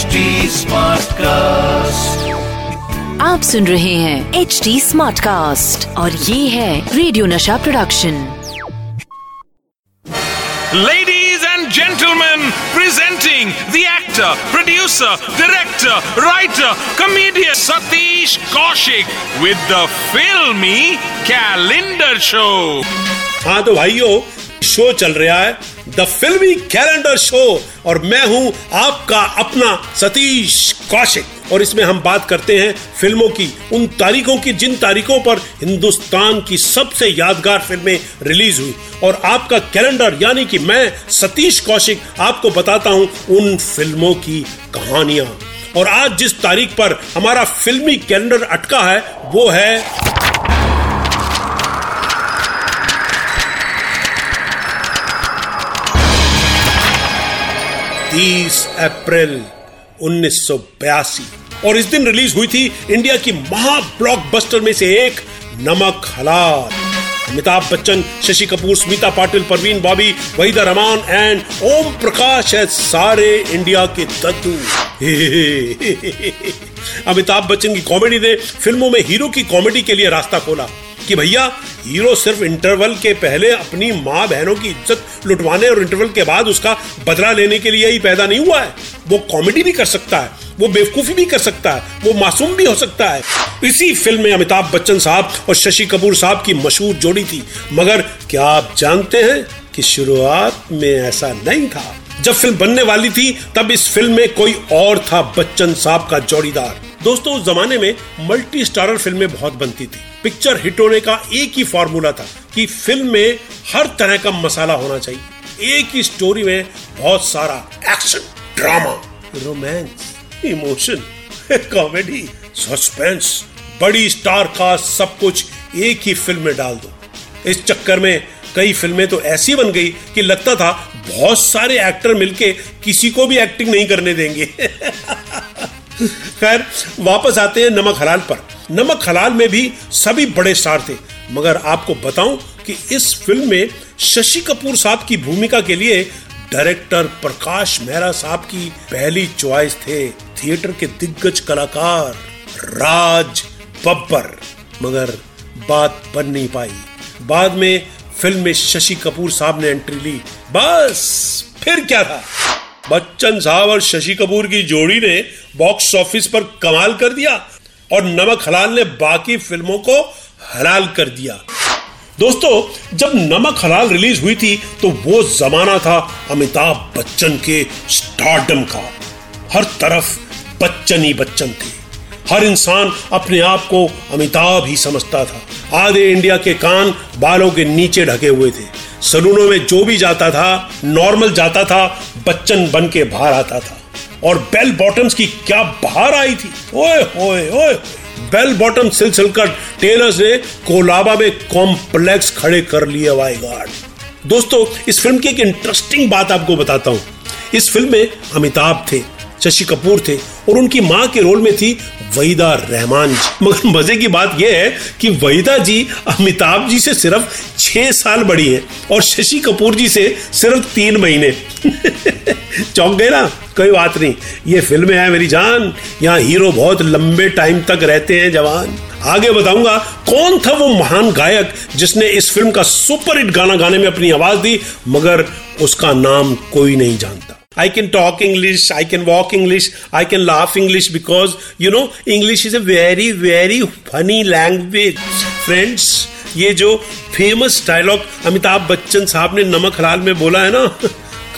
Smart cast आप सुन रहे हैं एच डी स्मार्ट कास्ट और ये है radio Nasha production ladies and gentleman presenting the actor producer director writer comedian Satish Kaushik with the Filmy calendar show हाँ तो भाइयों शो चल रहा है, द फिल्मी कैलेंडर शो, और मैं हूँ आपका अपना सतीश कौशिक। और इसमें हम बात करते हैं फ़िल्मों की, उन तारीखों की, जिन तारीखों पर हिंदुस्तान की सबसे यादगार फ़िल्में रिलीज़ हुई। और आपका कैलेंडर, यानी कि मैं, सतीश कौशिक, आपको बताता हूँ उन फ़िल्मों की कहानियाँ। और आज जिस तारीख पर हमारा फिल्मी कैलेंडर अटका है, वो है 30 अप्रैल उन्नीस सौ बयासी। और इस दिन रिलीज़ हुई थी इंडिया की महा ब्लॉकबस्टर में से एक नमक हलाल। अमिताभ बच्चन, शशि कपूर, स्मिता पाटिल, परवीन बॉबी, वहीदा रहमान एंड ओम प्रकाश है सारे इंडिया के तत्व। अमिताभ बच्चन की कॉमेडी ने फ़िल्मों में हीरो की कॉमेडी के लिए रास्ता खोला कि भैया, हीरो सिर्फ़ इंटरवल के पहले अपनी माँ बहनों की इज़्ज़त लुटवाने और इंटरवल के बाद उसका बदला लेने के लिए ही पैदा नहीं हुआ है। वो कॉमेडी भी कर सकता है, वो बेवकूफ़ी भी कर सकता है, वो मासूम भी हो सकता है। इसी फ़िल्म में अमिताभ बच्चन साहब और शशि कपूर साहब की मशहूर जोड़ी थी। मगर क्या आप जानते हैं कि शुरुआत में ऐसा नहीं था? जब फ़िल्म बनने वाली थी, तब इस फ़िल्म में कोई और था बच्चन साहब का जोड़ीदार। दोस्तों, उस जमाने में मल्टी स्टारर फ़िल्में बहुत बनती थी। पिक्चर हिट होने का एक ही फॉर्मूला था कि फ़िल्म में हर तरह का मसाला होना चाहिए। एक ही स्टोरी में बहुत सारा action, drama, romance, emotion, comedy, suspense, बड़ी स्टार का सब कुछ एक ही फ़िल्म में डाल दो। इस चक्कर में कई फ़िल्में तो ऐसी बन गई कि लगता था बहुत सारे एक्टर मिलके किसी को भी एक्टिंग नहीं करने देंगे। खैर, वापस आते हैं नमक हलाल पर। नमक हलाल में भी सभी बड़े स्टार थे। मगर आपको बताऊँ कि इस फ़िल्म में शशि कपूर साहब की भूमिका के लिए डायरेक्टर प्रकाश मेहरा साहब की पहली चॉइस थे थिएटर के दिग्गज कलाकार राज बब्बर। मगर बात बन नहीं पाई। बाद में फ़िल्म में शशि कपूर साहब ने एंट्री ली। बस, फिर क्या था? बच्चन साहब और शशि कपूर की जोड़ी ने बॉक्स ऑफ़िस पर कमाल कर दिया। और नमक हलाल ने बाकी फ़िल्मों को हलाल कर दिया। दोस्तों, जब नमक हलाल रिलीज़ हुई थी तो वो जमाना था अमिताभ बच्चन के स्टारडम का। हर तरफ़ बच्चन ही बच्चन थे। हर इंसान अपने आप को अमिताभ ही समझता था। आधे इंडिया के कान बालों के नीचे ढके हुए थे। सलूनों में जो भी जाता था, नॉर्मल जाता था, बच्चन बन के बाहर आता था। और बेल बॉटम्स की क्या बाहर आई थी? ओए ओए ओए। बेल बॉटम सिल कर टेलर्स ने कोलाबा में कॉम्प्लेक्स खड़े कर लिए वाई गार्ड दोस्तों, इस फ़िल्म की एक इंटरेस्टिंग बात आपको बताता हूँ। इस फ़िल्म में अमिताभ थे। शशि कपूर थे और उनकी माँ के रोल में थी वहीदा रहमान जी। मगर मज़े की बात यह है कि वहीदा जी अमिताभ जी से सिर्फ़ छह साल बड़ी है और शशि कपूर जी से सिर्फ़ तीन महीने। चौंक गए ना? कोई बात नहीं। ये फ़िल्में हैं मेरी जान। यहाँ हीरो बहुत लंबे टाइम तक रहते हैं जवान। आगे बताऊँगा कौन था वो महान गायक जिसने इस फ़िल्म का सुपर हिट गाना गाने में अपनी आवाज़ दी, मगर उसका नाम कोई नहीं जानता। I can talk English, I can walk English, I can laugh English because you know English is a very very funny language. Friends, ये जो फ़ेमस डायलॉग अमिताभ बच्चन साहब ने नमक हलाल में बोला है ना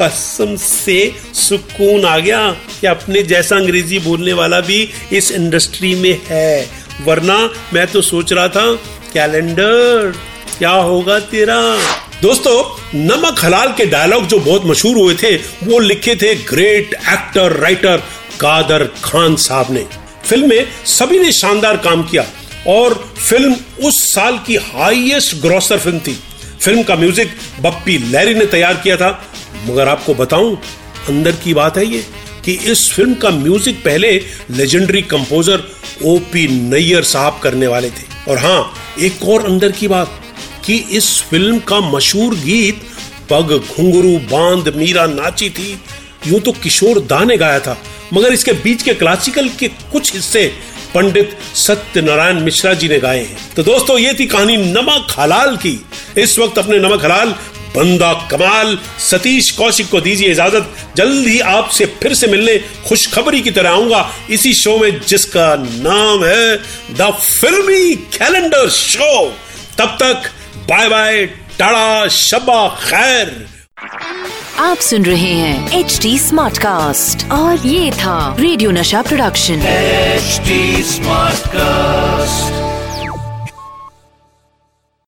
कसम से सुकून आ गया कि अपने जैसा अंग्रेज़ी बोलने वाला भी इस इंडस्ट्री में है वरना मैं तो सोच रहा था कैलेंडर क्या होगा तेरा दोस्तों, नमक हलाल के डायलॉग जो बहुत मशहूर हुए थे, वो लिखे थे great actor writer Kader Khan साहब ने। फ़िल्म में सभी ने शानदार काम किया और फ़िल्म उस साल की हाईएस्ट ग्रॉसर फ़िल्म थी। फ़िल्म का म्यूज़िक बप्पी लैरी ने तैयार किया था। मगर आपको बताऊँ, अंदर की बात है ये कि इस फ़िल्म का म्यूज़िक पहले लेजेंडरी कंपोजर ओपी नैयर साहब करने वाले थे। और हाँ एक और अंदर की बात कि इस फ़िल्म का मशहूर गीत, पग घुंगरू बाँध, मीरा नाची थी, यूँ तो किशोर दा ने गाया था। मगर इसके बीच के क्लासिकल के कुछ हिस्से पंडित सत्यनारायण मिश्रा जी ने गाए हैं। तो दोस्तों, ये थी कहानी नमक हलाल की। इस वक्त अपने नमक हलाल, बंदा कमाल, सतीश कौशिक को दीजिए इजाज़त। जल्द ही आपसे फिर से मिलने खुशखबरी की तरह आऊँगा इसी शो में, जिसका नाम है द फिल्मी कैलेंडर शो। तब तक बाय बाय टाड़ा शबा खैर आप सुन रहे हैं एच डी स्मार्ट कास्ट और ये था radio Nasha production H smart Smartcast.